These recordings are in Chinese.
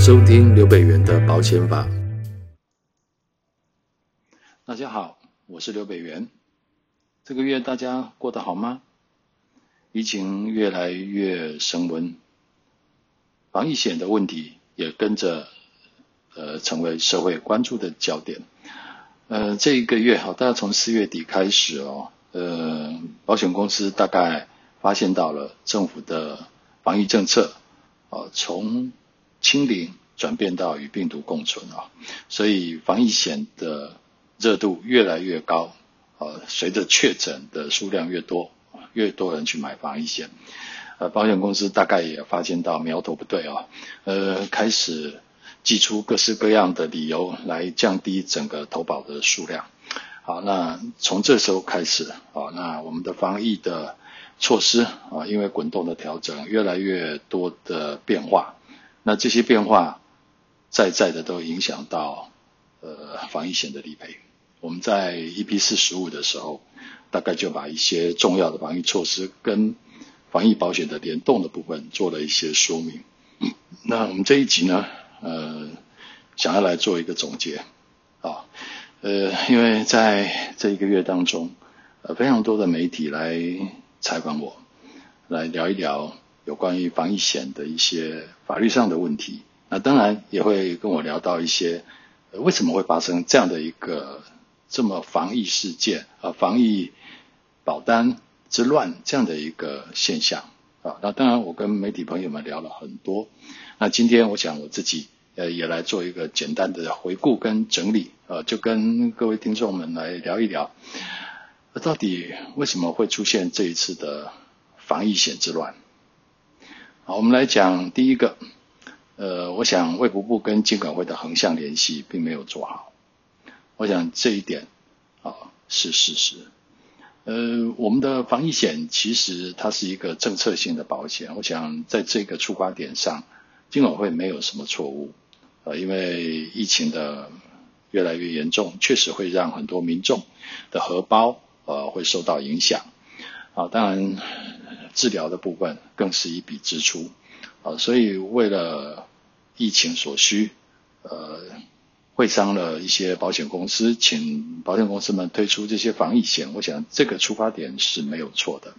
收听刘北元的保险法。大家好，我是刘北元。这个月大家过得好吗？疫情越来越升温，防疫险的问题也跟着呃成为社会关注的焦点。呃，这一个月哈，大家从四月底开始哦，呃，保险公司大概发现到了政府的防疫政策啊，从清零转变到与病毒共存啊，所以防疫险的热度越来越高啊，随着确诊的数量越多，越多人去买防疫险，呃，保险公司大概也发现到苗头不对啊，呃，开始祭出各式各样的理由来降低整个投保的数量。好，那从这时候开始啊，那我们的防疫的措施啊，因为滚动的调整，越来越多的变化，那这些变化在在的都影响到呃防疫险的理赔。我们在 EP 四十五的时候，大概就把一些重要的防疫措施跟防疫保险的联动的部分做了一些说明。那我们这一集呢，呃，想要来做一个总结啊，呃，因为在这一个月当中，呃，非常多的媒体来采访我，来聊一聊有关于防疫险的一些法律上的问题。那当然也会跟我聊到一些，为什么会发生这样的一个这么防疫事件啊，防疫保单之乱这样的一个现象啊。那当然，我跟媒体朋友们聊了很多。那今天我想我自己呃也来做一个简单的回顾跟整理啊，就跟各位听众们来聊一聊，到底为什么会出现这一次的防疫险之乱？好，我们来讲第一个，呃，我想卫福部跟金管会的横向联系并没有做好，我想这一点啊是事实。呃，我们的防疫险其实它是一个政策性的保险，我想在这个出发点上。金管会没有什么错误，呃，因为疫情的越来越严重，确实会让很多民众的荷包呃会受到影响，啊，当然治疗的部分更是一笔支出，啊，所以为了疫情所需，呃，会伤了一些保险公司，请保险公司们推出这些防疫险，我想这个出发点是没有错的。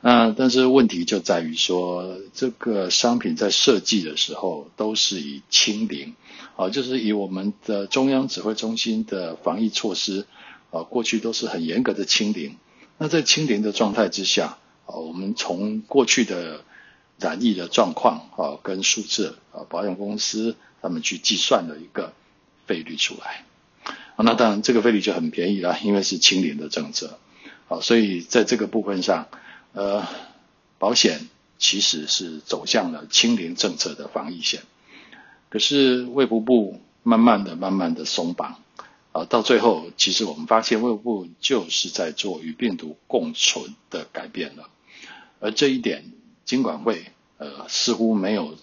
那但是问题就在于说，这个商品在设计的时候都是以清零，啊，就是以我们的中央指挥中心的防疫措施，啊，过去都是很严格的清零。那在清零的状态之下，啊，我们从过去的染疫的状况，啊，跟数字，啊，保险公司他们去计算的一个费率出来，啊，那当然这个费率就很便宜了，因为是清零的政策，啊，所以在这个部分上。呃，保险其实是走向了清零政策的防疫险，可是卫福部慢慢的、慢慢的松绑，啊，到最后，其实我们发现卫福部就是在做与病毒共存的改变了，而这一点，金管会呃似乎没有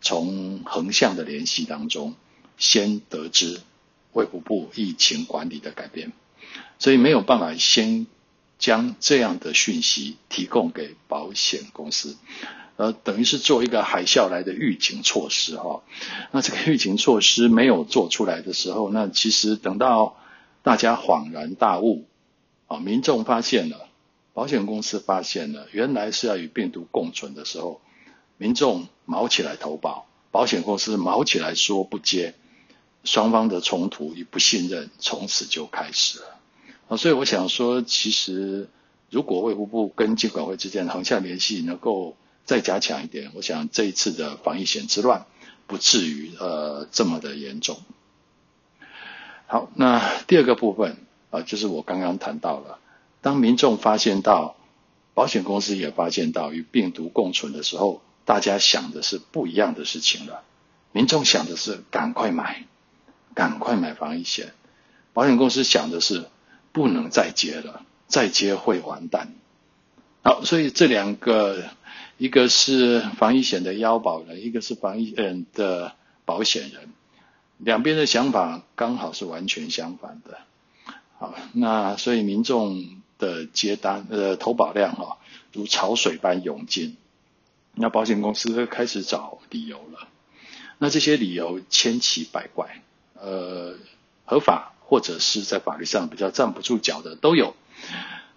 从横向的联系当中先得知卫福部疫情管理的改变，所以没有办法先。将这样的讯息提供给保险公司，呃，等于是做一个海啸来的预警措施哈、哦。那这个预警措施没有做出来的时候，那其实等到大家恍然大悟，啊，民众发现了，保险公司发现了，原来是要与病毒共存的时候，民众卯起来投保，保险公司卯起来说不接，双方的冲突与不信任从此就开始了。啊，所以我想说，其实如果卫福部跟监管会之间的横向联系能够再加强一点，我想这一次的防疫险之乱不至于呃这么的严重。好，那第二个部分啊，就是我刚刚谈到了，当民众发现到，保险公司也发现到与病毒共存的时候，大家想的是不一样的事情了。民众想的是赶快买，赶快买防疫险，保险公司想的是。不能再接了，再接会完蛋。好，所以这两个，一个是防疫险的腰保人，一个是防疫人的保险人，两边的想法刚好是完全相反的。好，那所以民众的接单呃投保量哈、如潮水般涌进，那保险公司开始找理由了。那这些理由千奇百怪，呃，合法或者是在法律上比较站不住脚的都有。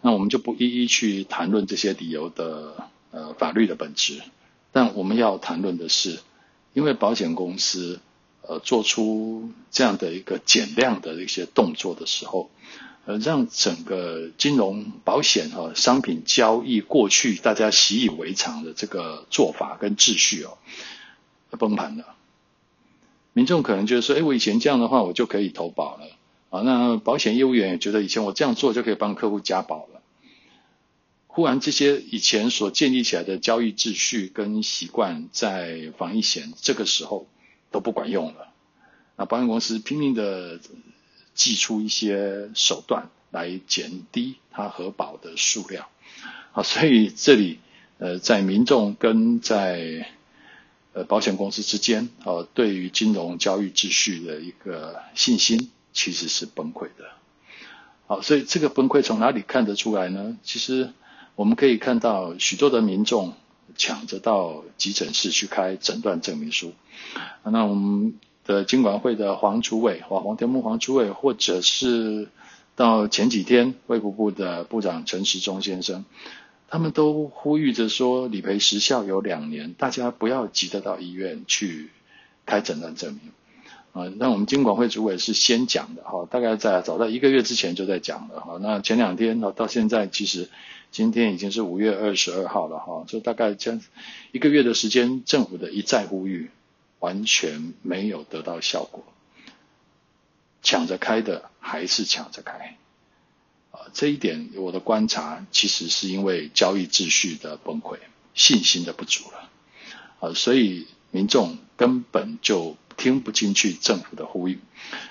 那我们就不一一去谈论这些理由的呃法律的本质，但我们要谈论的是，因为保险公司呃做出这样的一个减量的一些动作的时候，呃，让整个金融保险和、商品交易过去大家习以为常的这个做法跟秩序哦，崩盘了。民众可能觉得说，哎，我以前这样的话，我就可以投保了。啊，那保险业务员也觉得以前我这样做就可以帮客户加保了。忽然这些以前所建立起来的交易秩序跟习惯，在防疫险这个时候都不管用了。那保险公司拼命的祭出一些手段来减低它核保的数量。啊，所以这里呃，在民众跟在呃保险公司之间，呃，对于金融交易秩序的一个信心。其实是崩溃的，好，所以这个崩溃从哪里看得出来呢？其实我们可以看到许多的民众抢着到急诊室去开诊断证明书，那我们的金管会的黄主委，黄天牧黄主委，或者是到前几天卫福部的部长陈时中先生，他们都呼吁着说理赔时效有两年，大家不要急着到医院去开诊断证明。啊，那我们金管会主委是先讲的哈，大概在早在一个月之前就在讲了哈。那前两天到现在，其实今天已经是五月二十二号了哈，就大概将一个月的时间，政府的一再呼吁，完全没有得到效果，抢着开的还是抢着开，啊，这一点我的观察其实是因为交易秩序的崩溃，信心的不足了，啊，所以民众根本就。听不进去政府的呼吁，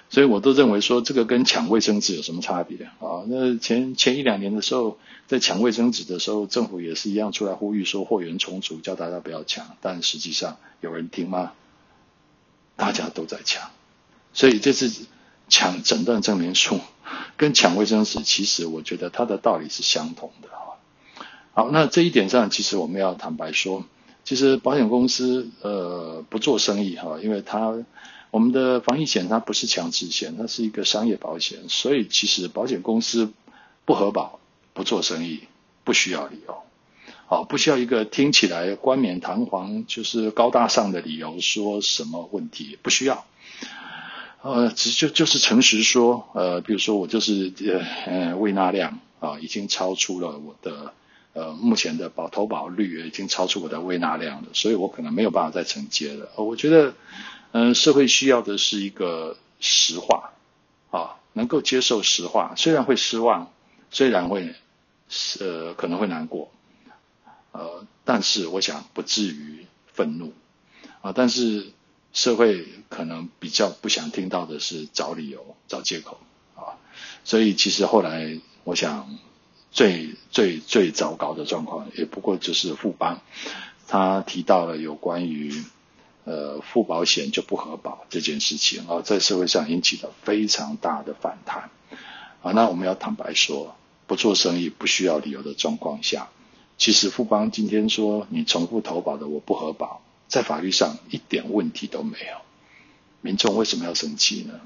所以我都认为说这个跟抢卫生纸有什么差别啊？那前前一两年的时候，在抢卫生纸的时候，政府也是一样出来呼吁说货源充足，叫大家不要抢。但实际上有人听吗？大家都在抢，所以这次抢诊断证明书跟抢卫生纸，其实我觉得它的道理是相同的啊。好，那这一点上，其实我们要坦白说。其实保险公司呃不做生意哈，因为它我们的防疫险它不是强制险，它是一个商业保险，所以其实保险公司不核保不做生意不需要理由，啊，不需要一个听起来冠冕堂皇就是高大上的理由，说什么问题不需要，呃，只就就是诚实说，呃，比如说我就是呃呃未纳量啊已经超出了我的。呃，目前的保投保率已经超出我的未纳量了，所以我可能没有办法再承接了。我觉得，嗯、社会需要的是一个实话，啊，能够接受实话，虽然会失望，虽然会，呃，可能会难过，呃，但是我想不至于愤怒，啊，但是社会可能比较不想听到的是找理由、找借口，啊，所以其实后来我想。最最最糟糕的状况，也不过就是富邦，他提到了有关于呃富保险就不核保这件事情啊，在社会上引起了非常大的反弹啊。那我们要坦白说，不做生意不需要理由的状况下，其实富邦今天说你重复投保的我不核保，在法律上一点问题都没有。民众为什么要生气呢？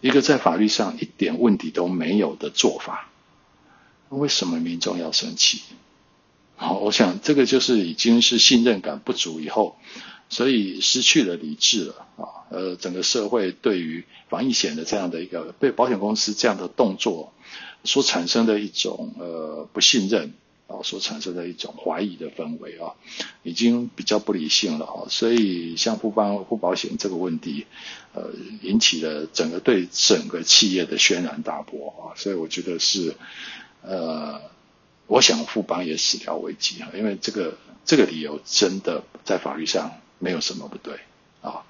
一个在法律上一点问题都没有的做法。为什么民众要生气？好，我想这个就是已经是信任感不足以后，所以失去了理智了啊。呃，整个社会对于防疫险的这样的一个被保险公司这样的动作所产生的一种呃不信任啊，所产生的一种怀疑的氛围啊，已经比较不理性了啊。所以像富邦富保险这个问题，呃，引起了整个对整个企业的轩然大波啊。所以我觉得是。呃，我想富邦也始料未及啊，因为这个这个理由真的在法律上没有什么不对啊，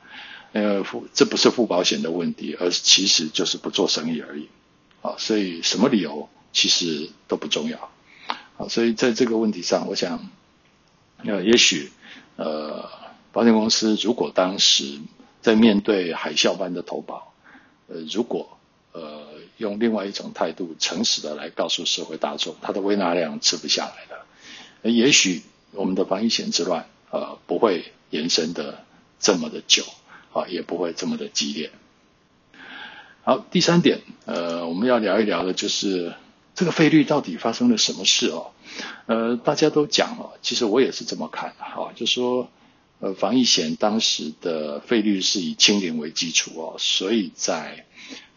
呃，富这不是富保险的问题，而其实就是不做生意而已啊，所以什么理由其实都不重要啊，所以在这个问题上，我想，呃，也许呃，保险公司如果当时在面对海啸般的投保，呃，如果呃。用另外一种态度，诚实的来告诉社会大众，他的未纳量吃不下来了。也许我们的防疫险之乱，呃，不会延伸的这么的久啊，也不会这么的激烈。好，第三点，呃，我们要聊一聊的就是这个费率到底发生了什么事哦？呃，大家都讲哦，其实我也是这么看的哈，就说呃，防疫险当时的费率是以清零为基础哦，所以在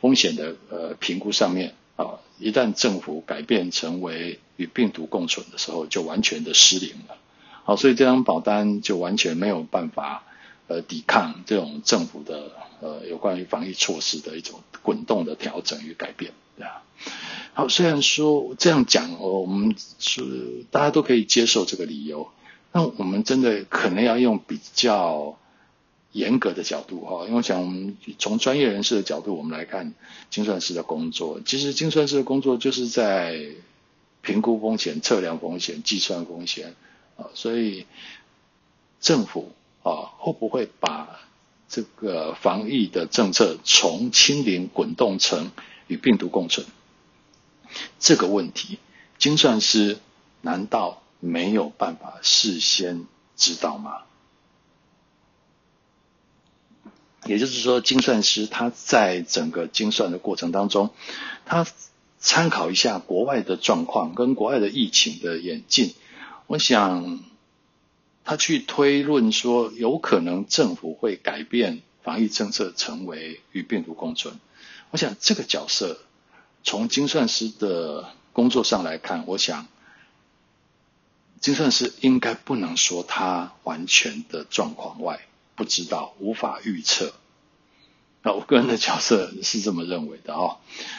风险的呃评估上面啊，一旦政府改变成为与病毒共存的时候，就完全的失灵了。好，所以这张保单就完全没有办法呃抵抗这种政府的呃有关于防疫措施的一种滚动的调整与改变，啊。好，虽然说这样讲哦，我们是大家都可以接受这个理由，那我们真的可能要用比较严格的角度哈，因为想我们从专业人士的角度，我们来看精算师的工作，其实精算师的工作就是在评估风险、测量风险、计算风险。啊，所以政府啊会不会把这个防疫的政策从清零滚动成与病毒共存？这个问题，精算师难道没有办法事先知道吗？也就是说，精算师他在整个精算的过程当中，他参考一下国外的状况跟国外的疫情的演进。我想，他去推论说，有可能政府会改变防疫政策，成为与病毒共存。我想这个角色，从精算师的工作上来看，我想，精算师应该不能说他完全的状况外，不知道，无法预测。我个人的角色是这么认为的啊，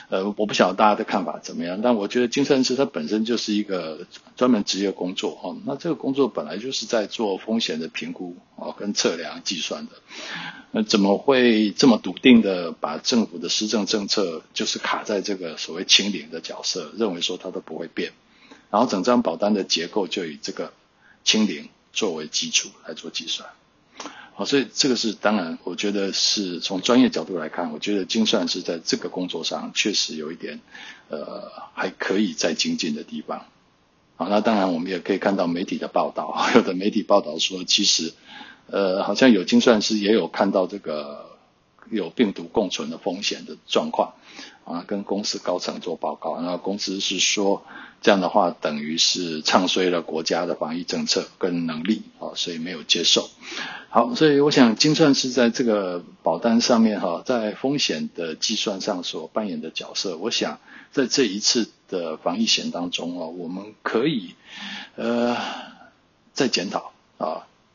呃，我不晓得大家的看法怎么样，但我觉得精算师他本身就是一个专门职业工作哈，那这个工作本来就是在做风险的评估啊跟测量计算的，那怎么会这么笃定的把政府的施政政策就是卡在这个所谓清零的角色，认为说它都不会变，然后整张保单的结构就以这个清零作为基础来做计算。好，所以这个是当然，我觉得是从专业角度来看，我觉得精算师在这个工作上确实有一点，呃，还可以再精进的地方。好，那当然我们也可以看到媒体的报道，有的媒体报道说，其实，呃，好像有精算师也有看到这个有病毒共存的风险的状况，啊，跟公司高层做报告，然后公司是说这样的话等于是唱衰了国家的防疫政策跟能力，啊，所以没有接受。好，所以我想精算师在这个保单上面哈，在风险的计算上所扮演的角色，我想在这一次的防疫险当中啊，我们可以呃再检讨，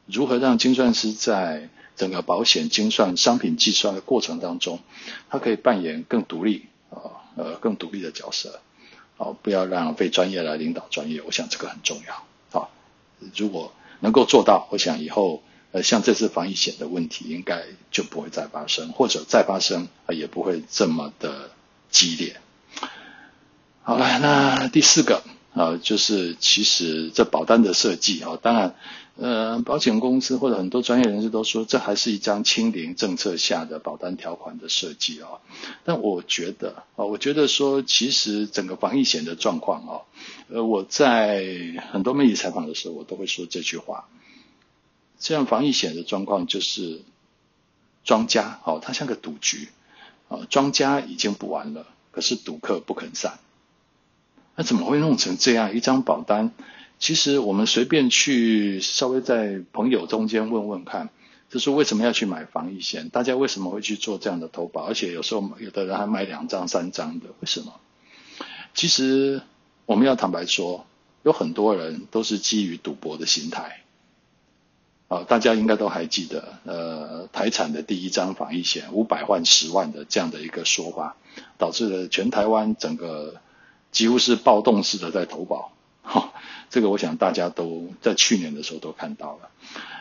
如何让精算师在整个保险精算商品计算的过程当中，他可以扮演更独立啊呃更独立的角色，啊不要让非专业来领导专业，我想这个很重要啊。如果能够做到，我想以后。呃，像这次防疫险的问题，应该就不会再发生，或者再发生，也不会这么的激烈。好了，那第四个啊，就是其实这保单的设计啊，当然，呃，保险公司或者很多专业人士都说，这还是一张清零政策下的保单条款的设计啊。但我觉得啊，我觉得说，其实整个防疫险的状况啊，呃，我在很多媒体采访的时候，我都会说这句话。这样防疫险的状况就是庄家，哦，它像个赌局，啊，庄家已经补完了，可是赌客不肯散，那怎么会弄成这样一张保单？其实我们随便去稍微在朋友中间问问看，就是为什么要去买防疫险？大家为什么会去做这样的投保？而且有时候有的人还买两张、三张的，为什么？其实我们要坦白说，有很多人都是基于赌博的心态。啊，大家应该都还记得，呃，台产的第一张防疫险五百万、十万的这样的一个说法，导致了全台湾整个几乎是暴动式的在投保。这个我想大家都在去年的时候都看到了。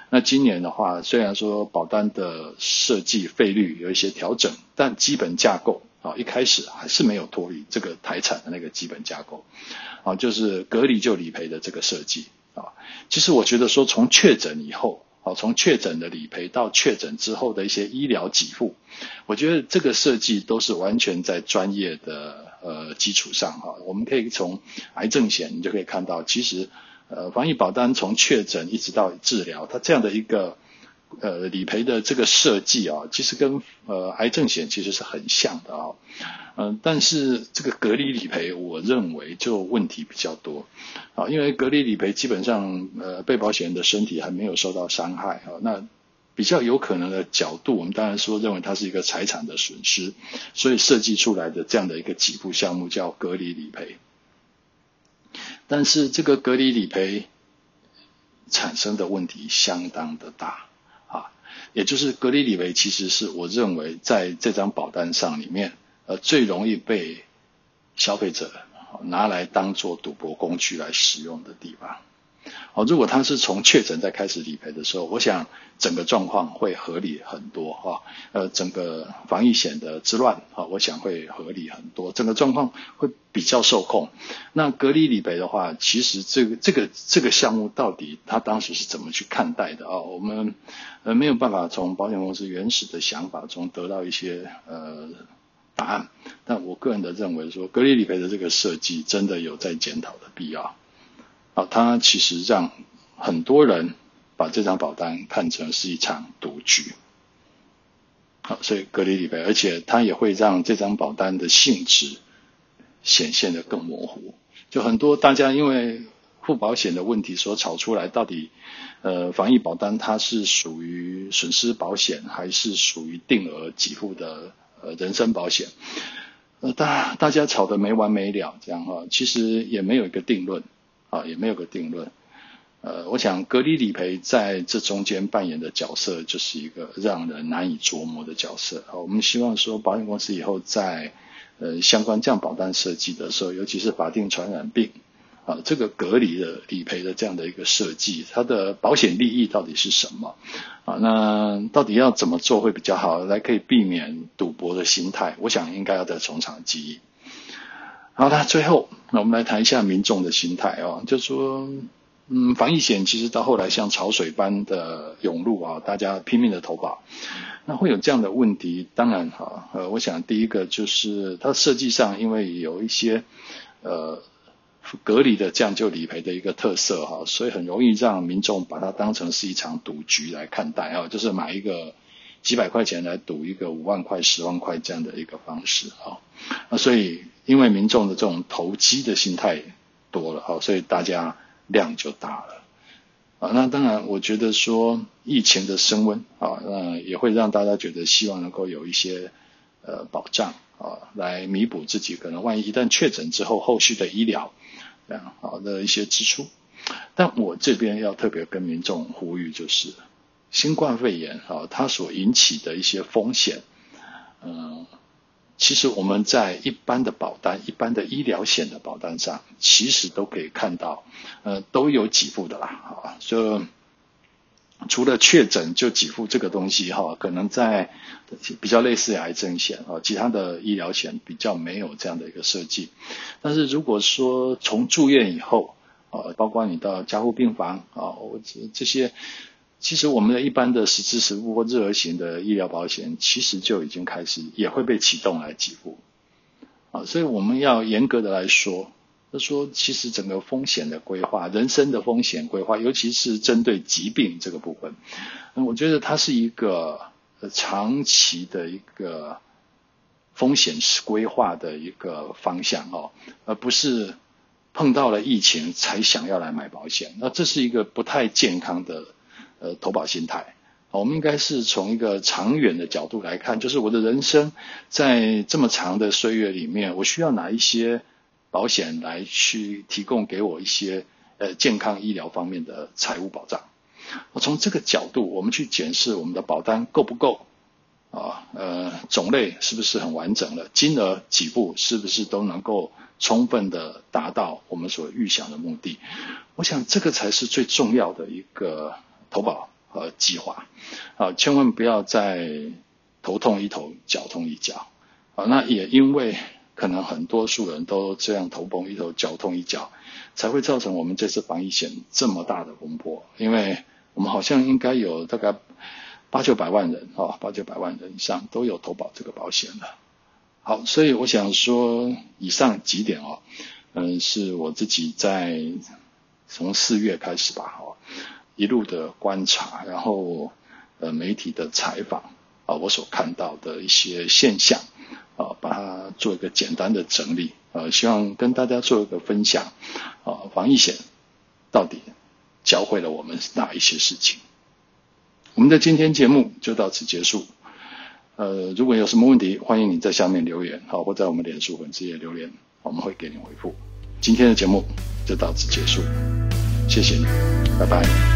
那今年的话，虽然说保单的设计费率有一些调整，但基本架构啊，一开始还是没有脱离这个台产的那个基本架构，啊，就是隔离就理赔的这个设计。啊，其实我觉得说，从确诊以后，好，从确诊的理赔到确诊之后的一些医疗给付，我觉得这个设计都是完全在专业的呃基础上哈。我们可以从癌症险，你就可以看到，其实呃防疫保单从确诊一直到治疗，它这样的一个呃理赔的这个设计啊，其实跟呃癌症险其实是很像的啊，嗯、呃，但是这个隔离理赔，我认为就问题比较多啊，因为隔离理赔基本上呃被保险人的身体还没有受到伤害啊，那比较有可能的角度，我们当然说认为它是一个财产的损失，所以设计出来的这样的一个给付项目叫隔离理赔。但是这个隔离理赔产生的问题相当的大，也就是格里里维其实是我认为在这张保单上里面呃最容易被消费者拿来当做赌博工具来使用的地方。哦，如果他是从确诊再开始理赔的时候，我想整个状况会合理很多哈。呃，整个防疫险的之乱啊，我想会合理很多，整个状况会比较受控。那隔离理赔的话，其实这个这个这个项目到底他当时是怎么去看待的啊？我们呃没有办法从保险公司原始的想法中得到一些呃答案。但我个人的认为说，隔离理赔的这个设计真的有在检讨的必要。啊，它其实让很多人把这张保单看成是一场赌局。好，所以隔离理赔，而且它也会让这张保单的性质显现的更模糊。就很多大家因为付保险的问题所吵出来，到底呃防疫保单它是属于损失保险，还是属于定额给付的呃人身保险？呃，大大家吵得没完没了，这样哈，其实也没有一个定论。啊，也没有个定论。呃，我想隔离理赔在这中间扮演的角色，就是一个让人难以琢磨的角色。啊，我们希望说，保险公司以后在呃相关这样保单设计的时候，尤其是法定传染病啊，这个隔离的理赔的这样的一个设计，它的保险利益到底是什么？啊，那到底要怎么做会比较好，来可以避免赌博的心态？我想应该要再从长计议。好，那最后，那我们来谈一下民众的心态哦，就说，嗯，防疫险其实到后来像潮水般的涌入啊，大家拼命的投保，那会有这样的问题。当然哈，呃，我想第一个就是它设计上，因为有一些呃隔离的这样就理赔的一个特色哈，所以很容易让民众把它当成是一场赌局来看待啊，就是买一个几百块钱来赌一个五万块、十万块这样的一个方式啊，那所以。因为民众的这种投机的心态多了，所以大家量就大了啊。那当然，我觉得说疫情的升温啊，那也会让大家觉得希望能够有一些呃保障啊，来弥补自己可能万一一旦确诊之后后续的医疗这样好的一些支出。但我这边要特别跟民众呼吁，就是新冠肺炎啊，它所引起的一些风险，嗯。其实我们在一般的保单、一般的医疗险的保单上，其实都可以看到，呃，都有给付的啦，啊，就除了确诊就给付这个东西哈，可能在比较类似癌症险啊，其他的医疗险比较没有这样的一个设计。但是如果说从住院以后啊，包括你到加护病房啊，或者这些。其实我们的一般的实支实付或日额型的医疗保险，其实就已经开始也会被启动来给付，啊，所以我们要严格的来说，就说其实整个风险的规划，人生的风险规划，尤其是针对疾病这个部分，那我觉得它是一个长期的一个风险规划的一个方向哦，而不是碰到了疫情才想要来买保险，那这是一个不太健康的。呃，投保心态，我们应该是从一个长远的角度来看，就是我的人生在这么长的岁月里面，我需要哪一些保险来去提供给我一些呃健康医疗方面的财务保障。我从这个角度，我们去检视我们的保单够不够啊？呃，种类是不是很完整了？金额几步是不是都能够充分的达到我们所预想的目的？我想这个才是最重要的一个。投保和计划，啊，千万不要再头痛医头，脚痛医脚，啊，那也因为可能很多数人都这样头崩一头，脚痛医脚，才会造成我们这次防疫险这么大的风波。因为我们好像应该有大概八九百万人，啊，八九百万人以上都有投保这个保险了。好，所以我想说，以上几点啊，嗯，是我自己在从四月开始吧，哈。一路的观察，然后呃媒体的采访啊，我所看到的一些现象啊，把它做一个简单的整理啊，希望跟大家做一个分享啊，防疫险到底教会了我们哪一些事情？我们的今天节目就到此结束。呃，如果有什么问题，欢迎你在下面留言，好，或在我们脸书粉丝页留言，我们会给你回复。今天的节目就到此结束，谢谢你，拜拜。